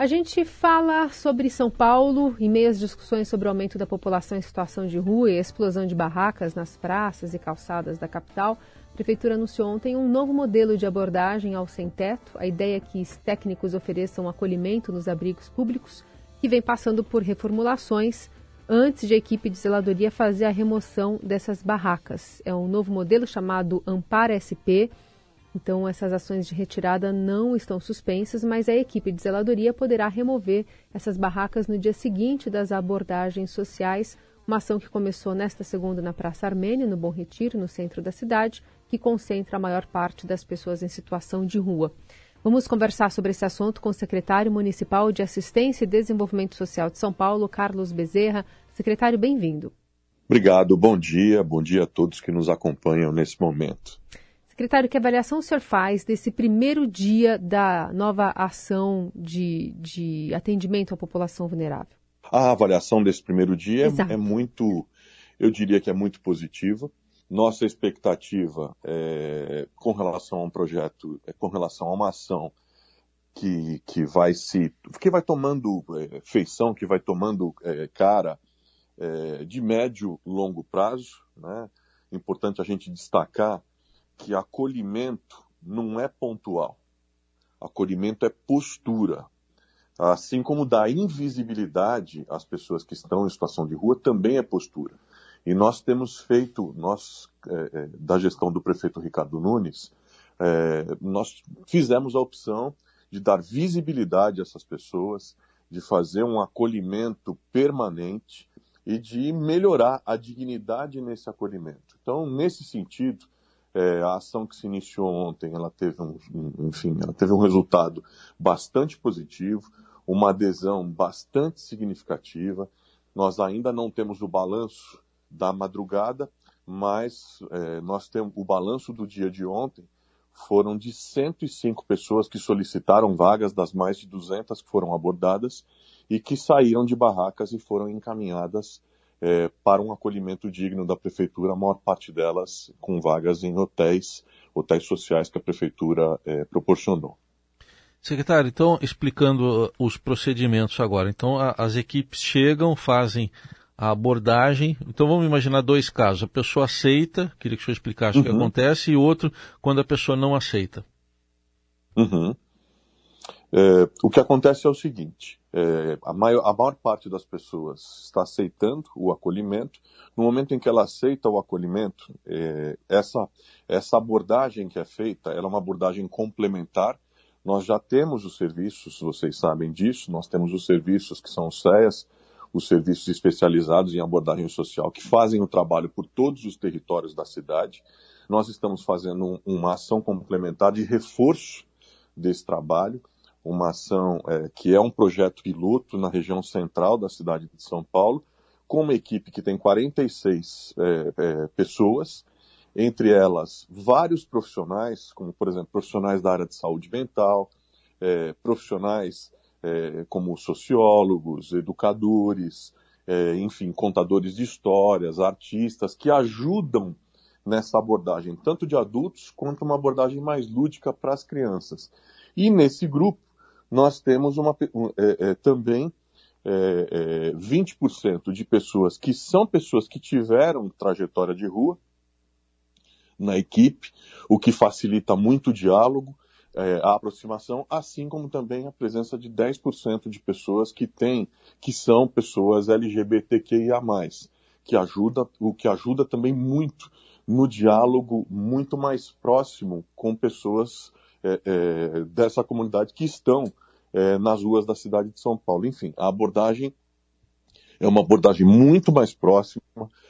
A gente fala sobre São Paulo em meio às discussões sobre o aumento da população em situação de rua e a explosão de barracas nas praças e calçadas da capital. A Prefeitura anunciou ontem um novo modelo de abordagem ao sem-teto. A ideia é que os técnicos ofereçam acolhimento nos abrigos públicos, que vem passando por reformulações antes de a equipe de zeladoria fazer a remoção dessas barracas. É um novo modelo chamado Ampara SP então, essas ações de retirada não estão suspensas, mas a equipe de zeladoria poderá remover essas barracas no dia seguinte das abordagens sociais. Uma ação que começou nesta segunda na Praça Armênia, no Bom Retiro, no centro da cidade, que concentra a maior parte das pessoas em situação de rua. Vamos conversar sobre esse assunto com o secretário municipal de Assistência e Desenvolvimento Social de São Paulo, Carlos Bezerra. Secretário, bem-vindo. Obrigado, bom dia, bom dia a todos que nos acompanham nesse momento. Secretário, que avaliação o senhor faz desse primeiro dia da nova ação de, de atendimento à população vulnerável? A avaliação desse primeiro dia é, é, muito, eu diria que é muito positiva. Nossa expectativa é, com relação a um projeto, é, com relação a uma ação que, que vai se, que vai tomando é, feição, que vai tomando é, cara é, de médio longo prazo, né? Importante a gente destacar que acolhimento não é pontual. Acolhimento é postura. Assim como da invisibilidade às pessoas que estão em situação de rua, também é postura. E nós temos feito, nós, é, é, da gestão do prefeito Ricardo Nunes, é, nós fizemos a opção de dar visibilidade a essas pessoas, de fazer um acolhimento permanente e de melhorar a dignidade nesse acolhimento. Então, nesse sentido, é, a ação que se iniciou ontem, ela teve um, enfim, ela teve um resultado bastante positivo, uma adesão bastante significativa. Nós ainda não temos o balanço da madrugada, mas é, nós temos o balanço do dia de ontem foram de 105 pessoas que solicitaram vagas das mais de 200 que foram abordadas e que saíram de barracas e foram encaminhadas é, para um acolhimento digno da prefeitura, a maior parte delas com vagas em hotéis, hotéis sociais que a prefeitura é, proporcionou. Secretário, então, explicando uh, os procedimentos agora. Então, a, as equipes chegam, fazem a abordagem. Então, vamos imaginar dois casos. A pessoa aceita, queria que o senhor explicasse uhum. o que uhum. acontece, e outro, quando a pessoa não aceita. Uhum. É, o que acontece é o seguinte: é, a, maior, a, maior, parte das pessoas está aceitando o acolhimento. No momento em que ela aceita o acolhimento, é, essa, essa abordagem que é feita, ela é uma abordagem complementar. Nós já temos os serviços, vocês sabem disso, nós temos os serviços que são os CEAs, os serviços especializados em abordagem social, que fazem o trabalho por todos os territórios da cidade. Nós estamos fazendo um, uma ação complementar de reforço desse trabalho uma ação é, que é um projeto piloto na região central da cidade de São Paulo, com uma equipe que tem 46 é, é, pessoas, entre elas vários profissionais, como por exemplo profissionais da área de saúde mental, é, profissionais é, como sociólogos, educadores, é, enfim, contadores de histórias, artistas, que ajudam nessa abordagem, tanto de adultos quanto uma abordagem mais lúdica para as crianças. E nesse grupo, nós temos uma, é, é, também é, 20% é, de pessoas que são pessoas que tiveram trajetória de rua na equipe, o que facilita muito o diálogo, é, a aproximação, assim como também a presença de 10% de pessoas que têm, que são pessoas LGBTQIA+, que ajuda, o que ajuda também muito no diálogo muito mais próximo com pessoas é, é, dessa comunidade que estão é, nas ruas da cidade de São Paulo. Enfim, a abordagem é uma abordagem muito mais próxima,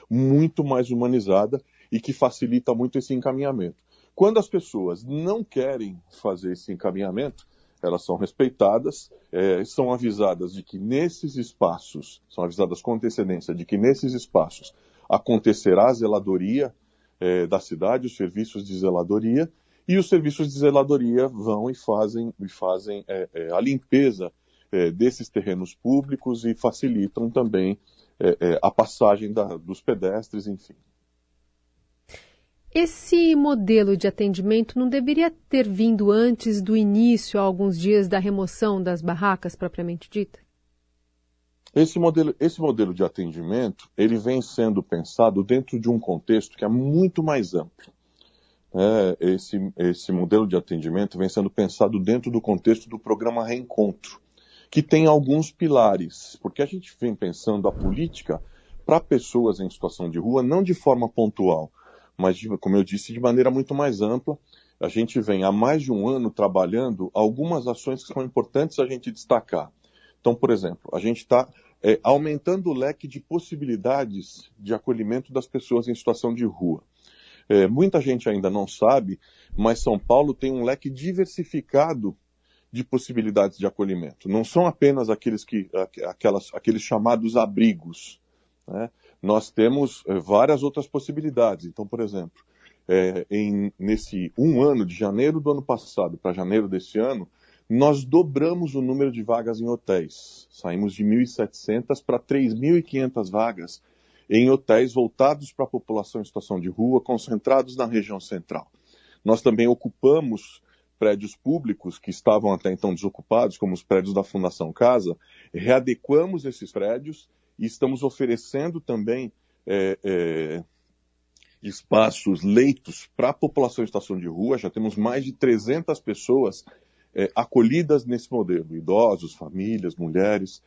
muito mais humanizada e que facilita muito esse encaminhamento. Quando as pessoas não querem fazer esse encaminhamento, elas são respeitadas, é, são avisadas de que nesses espaços, são avisadas com antecedência de que nesses espaços acontecerá a zeladoria é, da cidade, os serviços de zeladoria, e os serviços de zeladoria vão e fazem, e fazem é, é, a limpeza é, desses terrenos públicos e facilitam também é, é, a passagem da, dos pedestres, enfim. Esse modelo de atendimento não deveria ter vindo antes do início, há alguns dias, da remoção das barracas propriamente dita? Esse modelo, esse modelo de atendimento, ele vem sendo pensado dentro de um contexto que é muito mais amplo. É, esse, esse modelo de atendimento vem sendo pensado dentro do contexto do programa Reencontro, que tem alguns pilares, porque a gente vem pensando a política para pessoas em situação de rua, não de forma pontual, mas, de, como eu disse, de maneira muito mais ampla. A gente vem há mais de um ano trabalhando algumas ações que são importantes a gente destacar. Então, por exemplo, a gente está é, aumentando o leque de possibilidades de acolhimento das pessoas em situação de rua. É, muita gente ainda não sabe, mas São Paulo tem um leque diversificado de possibilidades de acolhimento. Não são apenas aqueles, que, aquelas, aqueles chamados abrigos. Né? Nós temos é, várias outras possibilidades. Então, por exemplo, é, em, nesse um ano, de janeiro do ano passado para janeiro desse ano, nós dobramos o número de vagas em hotéis. Saímos de 1.700 para 3.500 vagas em hotéis voltados para a população em situação de rua, concentrados na região central. Nós também ocupamos prédios públicos que estavam até então desocupados, como os prédios da Fundação Casa, readequamos esses prédios e estamos oferecendo também é, é, espaços, leitos para a população em situação de rua. Já temos mais de 300 pessoas é, acolhidas nesse modelo, idosos, famílias, mulheres.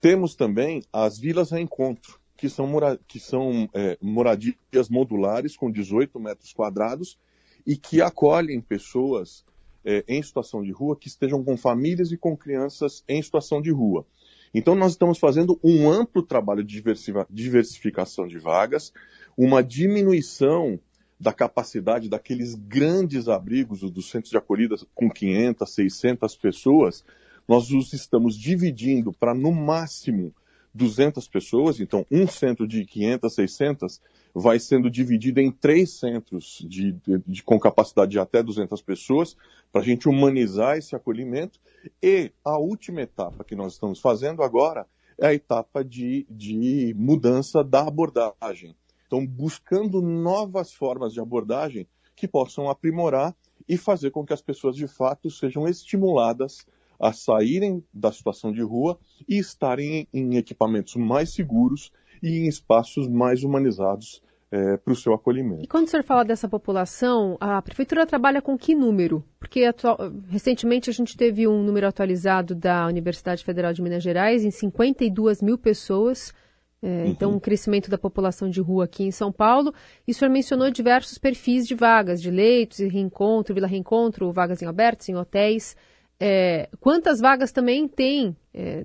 Temos também as vilas reencontro, que são, mora que são é, moradias modulares com 18 metros quadrados e que acolhem pessoas é, em situação de rua que estejam com famílias e com crianças em situação de rua. Então, nós estamos fazendo um amplo trabalho de diversificação de vagas, uma diminuição da capacidade daqueles grandes abrigos dos centros de acolhida com 500, 600 pessoas, nós os estamos dividindo para no máximo 200 pessoas, então um centro de 500, 600 vai sendo dividido em três centros de, de, de com capacidade de até 200 pessoas, para a gente humanizar esse acolhimento. E a última etapa que nós estamos fazendo agora é a etapa de, de mudança da abordagem. Então, buscando novas formas de abordagem que possam aprimorar e fazer com que as pessoas de fato sejam estimuladas a saírem da situação de rua e estarem em equipamentos mais seguros e em espaços mais humanizados é, para o seu acolhimento. E quando o senhor fala dessa população, a prefeitura trabalha com que número? Porque atual, recentemente a gente teve um número atualizado da Universidade Federal de Minas Gerais em 52 mil pessoas é, uhum. Então, um crescimento da população de rua aqui em São Paulo. E o senhor mencionou diversos perfis de vagas, de leitos, e reencontro, Vila Reencontro, vagas em abertos, em hotéis. É, quantas vagas também tem é,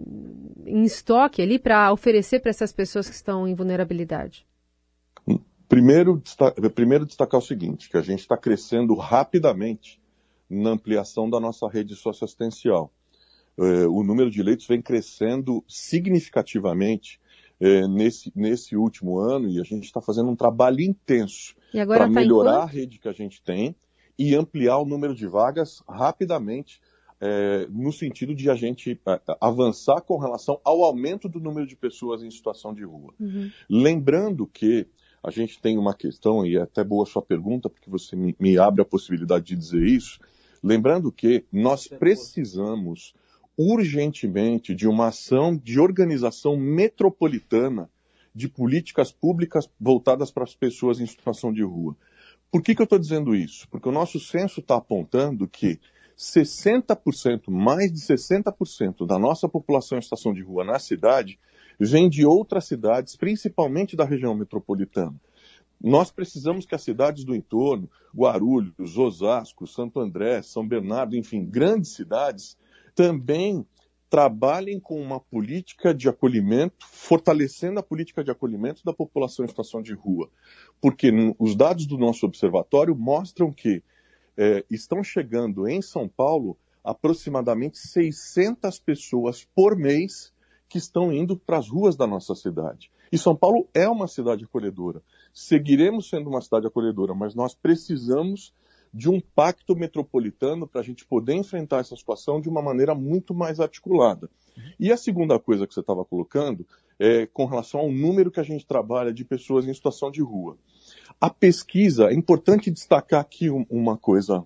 em estoque ali para oferecer para essas pessoas que estão em vulnerabilidade? Primeiro, primeiro destacar o seguinte, que a gente está crescendo rapidamente na ampliação da nossa rede socioassistencial. É, o número de leitos vem crescendo significativamente é, nesse, nesse último ano e a gente está fazendo um trabalho intenso para tá melhorar a rede que a gente tem e ampliar o número de vagas rapidamente, é, no sentido de a gente é, avançar com relação ao aumento do número de pessoas em situação de rua. Uhum. Lembrando que a gente tem uma questão, e é até boa a sua pergunta, porque você me, me abre a possibilidade de dizer isso. Lembrando que nós precisamos urgentemente de uma ação de organização metropolitana de políticas públicas voltadas para as pessoas em situação de rua. Por que, que eu estou dizendo isso? Porque o nosso censo está apontando que 60%, mais de 60% da nossa população em situação de rua na cidade vem de outras cidades, principalmente da região metropolitana. Nós precisamos que as cidades do entorno, Guarulhos, Osasco, Santo André, São Bernardo, enfim, grandes cidades, também trabalhem com uma política de acolhimento, fortalecendo a política de acolhimento da população em situação de rua. Porque os dados do nosso observatório mostram que é, estão chegando em São Paulo aproximadamente 600 pessoas por mês que estão indo para as ruas da nossa cidade. E São Paulo é uma cidade acolhedora. Seguiremos sendo uma cidade acolhedora, mas nós precisamos de um pacto metropolitano para a gente poder enfrentar essa situação de uma maneira muito mais articulada. E a segunda coisa que você estava colocando é com relação ao número que a gente trabalha de pessoas em situação de rua. A pesquisa, é importante destacar aqui uma coisa,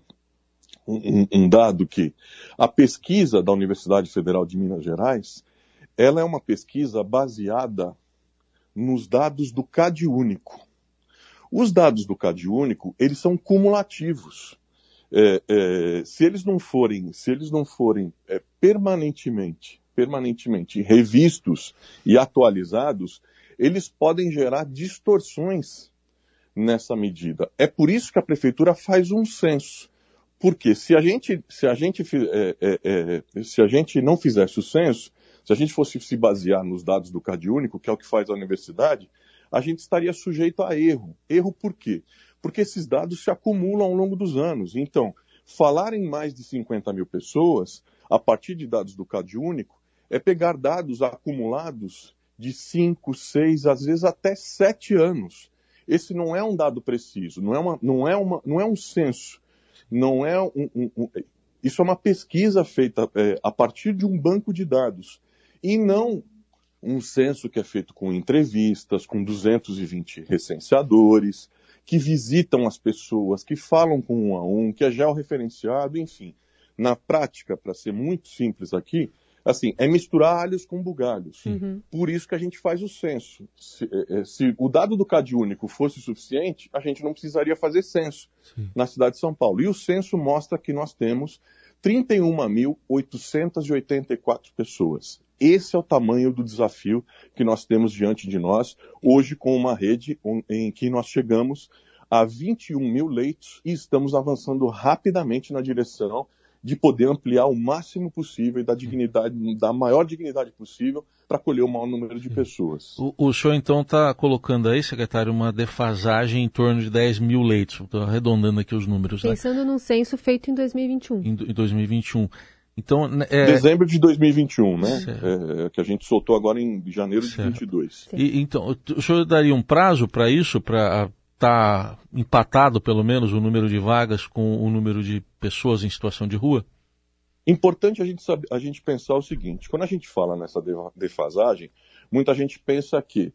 um, um dado que a pesquisa da Universidade Federal de Minas Gerais, ela é uma pesquisa baseada nos dados do CAD único. Os dados do CAD único, eles são cumulativos. É, é, se eles não forem, se eles não forem é, permanentemente, permanentemente revistos e atualizados, eles podem gerar distorções nessa medida. É por isso que a prefeitura faz um censo. Porque se a gente, se a gente, é, é, é, se a gente não fizesse o censo, se a gente fosse se basear nos dados do Cade Único, que é o que faz a universidade, a gente estaria sujeito a erro. Erro por quê? Porque esses dados se acumulam ao longo dos anos. Então, falar em mais de 50 mil pessoas, a partir de dados do Cade Único, é pegar dados acumulados de 5, 6, às vezes até 7 anos. Esse não é um dado preciso, não é, uma, não é, uma, não é um censo, não é um, um, um isso é uma pesquisa feita é, a partir de um banco de dados e não um censo que é feito com entrevistas, com 220 recenseadores, que visitam as pessoas, que falam com um a um, que é georreferenciado, enfim. Na prática, para ser muito simples aqui, assim, é misturar alhos com bugalhos. Uhum. Por isso que a gente faz o censo. Se, é, é, se, o dado do CAD único fosse suficiente, a gente não precisaria fazer censo Sim. na cidade de São Paulo. E o censo mostra que nós temos 31.884 pessoas. Esse é o tamanho do desafio que nós temos diante de nós, hoje com uma rede em que nós chegamos a 21 mil leitos e estamos avançando rapidamente na direção de poder ampliar o máximo possível e da dignidade, da maior dignidade possível para acolher o maior número de pessoas. O, o senhor então está colocando aí, secretário, uma defasagem em torno de 10 mil leitos. Estou arredondando aqui os números. Né? Pensando né? num censo feito em 2021. Em, em 2021. Então, né, é... Dezembro de 2021, né? É, que a gente soltou agora em janeiro certo. de 2022. E, então, o senhor daria um prazo para isso, para está empatado, pelo menos, o número de vagas com o número de pessoas em situação de rua? Importante a gente, saber, a gente pensar o seguinte: quando a gente fala nessa defasagem, muita gente pensa que,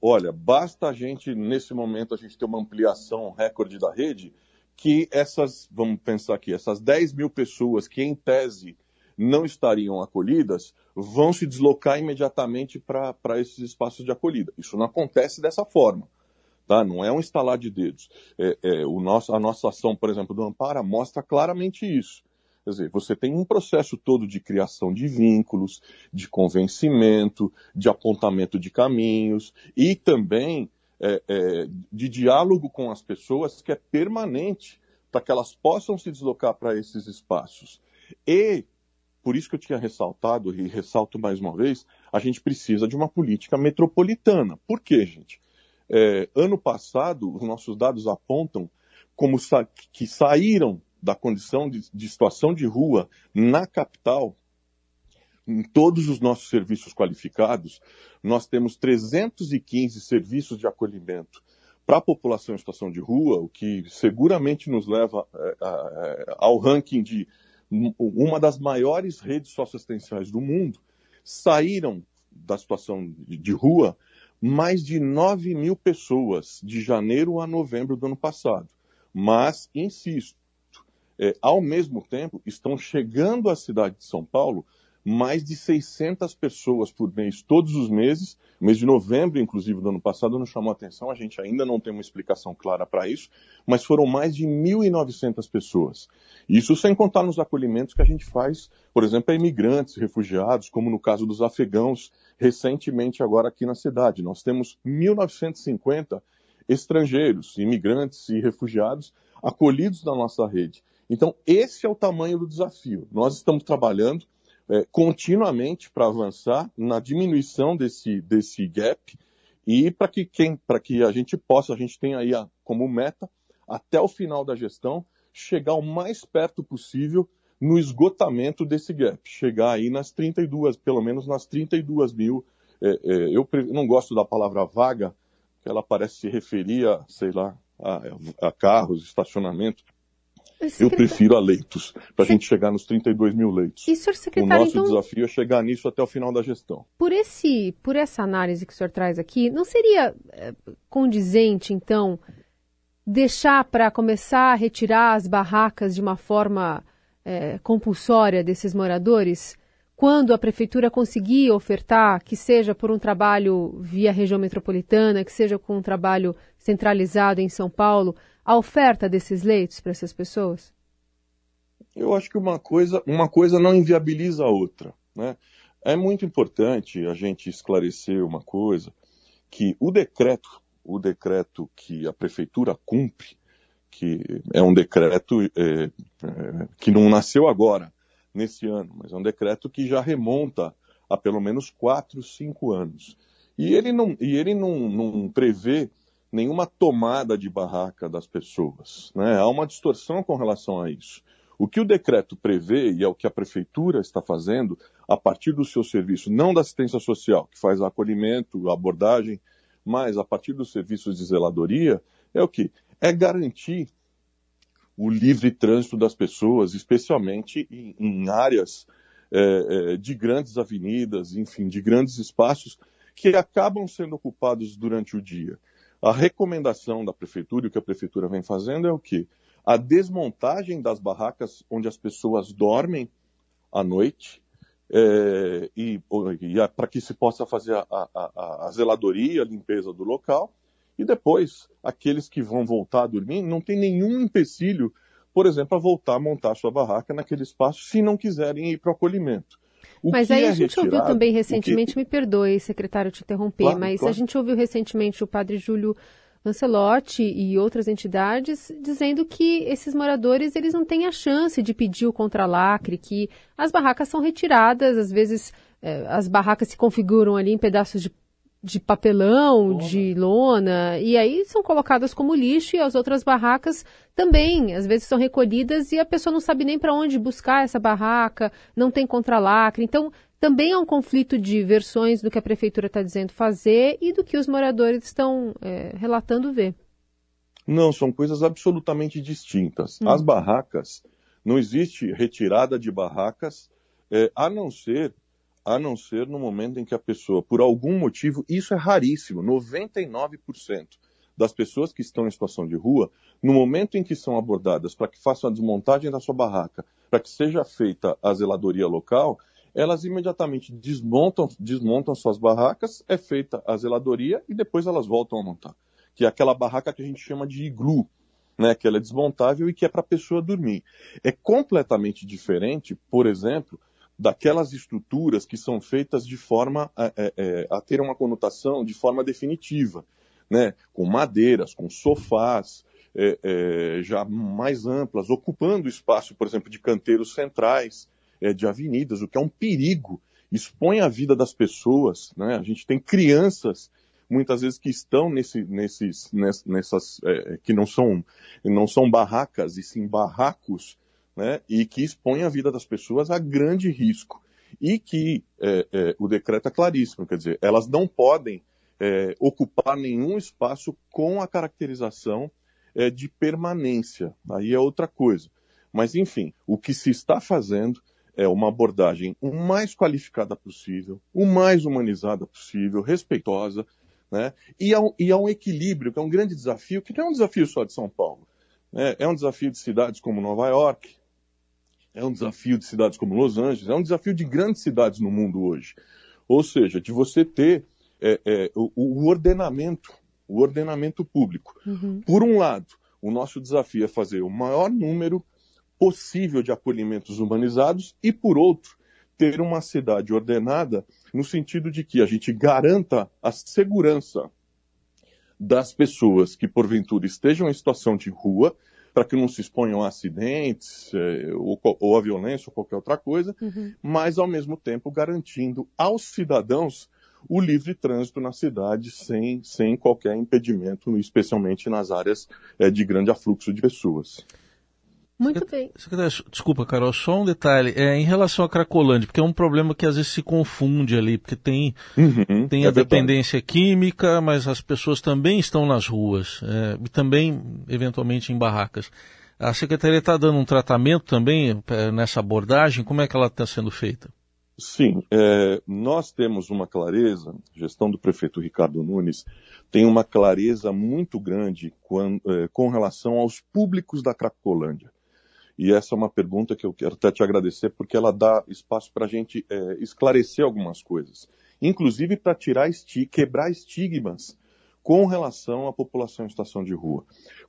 olha, basta a gente, nesse momento, a gente ter uma ampliação recorde da rede, que essas, vamos pensar aqui, essas 10 mil pessoas que, em tese, não estariam acolhidas, vão se deslocar imediatamente para esses espaços de acolhida. Isso não acontece dessa forma. Tá? Não é um estalar de dedos. É, é, o nosso, a nossa ação, por exemplo, do Ampara mostra claramente isso. Quer dizer, você tem um processo todo de criação de vínculos, de convencimento, de apontamento de caminhos e também é, é, de diálogo com as pessoas que é permanente para que elas possam se deslocar para esses espaços. E, por isso que eu tinha ressaltado, e ressalto mais uma vez, a gente precisa de uma política metropolitana. Por quê, gente? É, ano passado, os nossos dados apontam como sa que saíram da condição de, de situação de rua na capital, em todos os nossos serviços qualificados, nós temos 315 serviços de acolhimento para a população em situação de rua, o que seguramente nos leva é, é, ao ranking de uma das maiores redes socioassistenciais do mundo, saíram da situação de rua mais de 9 mil pessoas de janeiro a novembro do ano passado. Mas, insisto, é, ao mesmo tempo, estão chegando à cidade de São Paulo mais de 600 pessoas por mês, todos os meses. Mês de novembro, inclusive, do ano passado, não chamou atenção, a gente ainda não tem uma explicação clara para isso, mas foram mais de 1.900 pessoas. Isso sem contar nos acolhimentos que a gente faz, por exemplo, a imigrantes, refugiados, como no caso dos afegãos, recentemente agora aqui na cidade. Nós temos 1.950 estrangeiros, imigrantes e refugiados acolhidos na nossa rede. Então, esse é o tamanho do desafio. Nós estamos trabalhando é, continuamente para avançar na diminuição desse, desse gap e para que, quem, que a gente possa, a gente tem aí a, como meta, até o final da gestão, chegar o mais perto possível no esgotamento desse gap, chegar aí nas 32, pelo menos nas 32 mil. É, é, eu não gosto da palavra vaga, que ela parece se referir a, sei lá, a, a carros, estacionamento. Eu prefiro a leitos, para a gente chegar nos 32 mil leitos. E, senhor secretário, o nosso então, desafio é chegar nisso até o final da gestão. Por, esse, por essa análise que o senhor traz aqui, não seria é, condizente, então, deixar para começar a retirar as barracas de uma forma é, compulsória desses moradores? Quando a prefeitura conseguir ofertar, que seja por um trabalho via região metropolitana, que seja com um trabalho centralizado em São Paulo, a oferta desses leitos para essas pessoas? Eu acho que uma coisa, uma coisa não inviabiliza a outra. Né? É muito importante a gente esclarecer uma coisa, que o decreto, o decreto que a prefeitura cumpre, que é um decreto é, é, que não nasceu agora, nesse ano, mas é um decreto que já remonta a pelo menos quatro, cinco anos. E ele não, e ele não, não prevê nenhuma tomada de barraca das pessoas. Né? Há uma distorção com relação a isso. O que o decreto prevê, e é o que a prefeitura está fazendo, a partir do seu serviço, não da assistência social, que faz acolhimento, abordagem, mas a partir dos serviços de zeladoria, é o que? É garantir o livre trânsito das pessoas, especialmente em, em áreas é, é, de grandes avenidas, enfim, de grandes espaços que acabam sendo ocupados durante o dia. A recomendação da prefeitura e o que a prefeitura vem fazendo é o quê? A desmontagem das barracas onde as pessoas dormem à noite é, e, e para que se possa fazer a, a, a, zeladoria, a limpeza do local. E depois, aqueles que vão voltar a dormir, não tem nenhum empecilho, por exemplo, a voltar a montar sua barraca naquele espaço, se não quiserem ir para o acolhimento. O mas aí é a gente ouviu também recentemente, que... me perdoe, secretário, te interromper, claro, mas claro. a gente ouviu recentemente o padre Júlio Lancelotti e outras entidades dizendo que esses moradores eles não têm a chance de pedir o contralacre, que as barracas são retiradas, às vezes é, as barracas se configuram ali em pedaços de de papelão, lona. de lona, e aí são colocadas como lixo e as outras barracas também, às vezes são recolhidas e a pessoa não sabe nem para onde buscar essa barraca, não tem contralacre. Então, também há um conflito de versões do que a prefeitura está dizendo fazer e do que os moradores estão é, relatando ver. Não, são coisas absolutamente distintas. Hum. As barracas, não existe retirada de barracas, é, a não ser a não ser no momento em que a pessoa, por algum motivo, isso é raríssimo, 99% das pessoas que estão em situação de rua, no momento em que são abordadas para que façam a desmontagem da sua barraca, para que seja feita a zeladoria local, elas imediatamente desmontam, desmontam suas barracas, é feita a zeladoria e depois elas voltam a montar. Que é aquela barraca que a gente chama de iglu, né, que ela é desmontável e que é para a pessoa dormir. É completamente diferente, por exemplo, daquelas estruturas que são feitas de forma a, a, é, é, a ter uma conotação de forma definitiva, né? com madeiras, com sofás, é, é, já mais amplas, ocupando espaço, por exemplo, de canteiros centrais, é, de avenidas, o que é um perigo, expõe a vida das pessoas. Né? A gente tem crianças, muitas vezes, que estão nesse, nesses, nessas, é, que não são, não são barracas, e sim barracos, né, e que expõe a vida das pessoas a grande risco. E que é, é, o decreto é claríssimo, quer dizer, elas não podem é, ocupar nenhum espaço com a caracterização é, de permanência. Aí é outra coisa. Mas, enfim, o que se está fazendo é uma abordagem o mais qualificada possível, o mais humanizada possível, respeitosa, né? E há, um, e há um equilíbrio, que é um grande desafio, que não é um desafio só de São Paulo. Né? É um desafio de cidades como Nova York, é um desafio de cidades como Los Angeles, é um desafio de grandes cidades no mundo hoje. Ou seja, de você ter é, é, o, o, ordenamento, o ordenamento público. Uhum. Por um lado, o nosso desafio é fazer o maior número possível de acolhimentos humanizados e, por outro, ter uma cidade ordenada no sentido de que a gente garanta a segurança das pessoas que porventura estejam em situação de rua para que não se exponham a acidentes é, ou, ou, a violência ou qualquer outra coisa, uhum. mas ao mesmo tempo garantindo aos cidadãos o livre trânsito na cidade sem, sem qualquer impedimento, especialmente nas áreas é, de grande afluxo de pessoas. Muito bem. Desculpa, Carol, só um detalhe. É, em relação à Cracolândia, porque é um problema que às vezes se confunde ali, porque tem, uhum, tem é a dependência química, mas as pessoas também estão nas ruas, é, e também, eventualmente, em barracas. A Secretaria está dando um tratamento também é, nessa abordagem? Como é que ela está sendo feita? Sim, é, nós temos uma clareza, a gestão do prefeito Ricardo Nunes tem uma clareza muito grande com, é, com relação aos públicos da Cracolândia. E essa é uma pergunta que eu quero até te agradecer, porque ela dá espaço para a gente é, esclarecer algumas coisas. Inclusive para tirar quebrar estigmas com relação à população em situação de rua.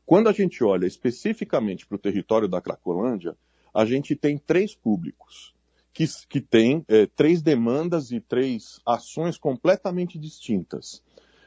Quando a gente olha especificamente para o território da Cracolândia, a gente tem três públicos que, que têm é, três demandas e três ações completamente distintas.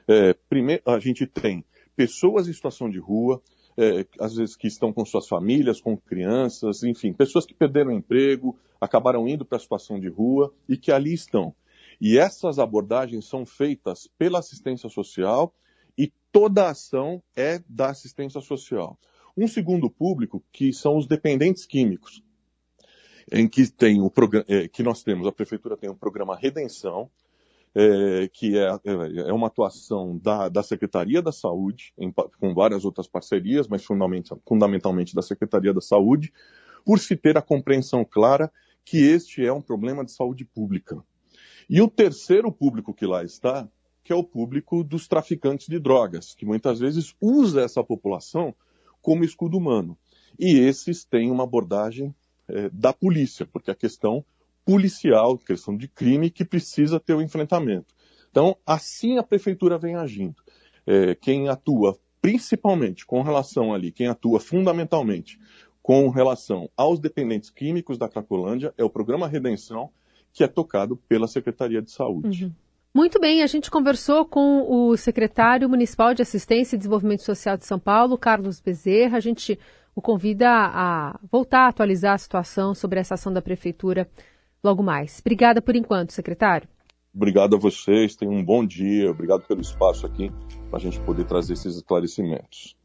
É, primeiro, a gente tem pessoas em situação de rua, é, às vezes que estão com suas famílias, com crianças, enfim, pessoas que perderam emprego, acabaram indo para a situação de rua e que ali estão. E essas abordagens são feitas pela assistência social e toda a ação é da assistência social. Um segundo público que são os dependentes químicos, em que tem o é, que nós temos, a prefeitura tem um programa Redenção, é, que é, é, é uma atuação da, da Secretaria da Saúde, em, com várias outras parcerias, mas fundamentalmente, fundamentalmente da Secretaria da Saúde, por se ter a compreensão clara que este é um problema de saúde pública. E o terceiro público que lá está, que é o público dos traficantes de drogas, que muitas vezes usa essa população como escudo humano. E esses têm uma abordagem é, da polícia, porque a questão policial, questão de crime que precisa ter o enfrentamento. Então, assim a prefeitura vem agindo. É, quem atua principalmente com relação ali, quem atua fundamentalmente com relação aos dependentes químicos da Cracolândia é o programa Redenção, que é tocado pela Secretaria de Saúde. Uhum. Muito bem, a gente conversou com o secretário municipal de Assistência e Desenvolvimento Social de São Paulo, Carlos Bezerra. A gente o convida a voltar a atualizar a situação sobre essa ação da prefeitura logo mais. Obrigada por enquanto, secretário. Obrigado a vocês, tenham um bom dia, obrigado pelo espaço aqui para a gente poder trazer esses esclarecimentos.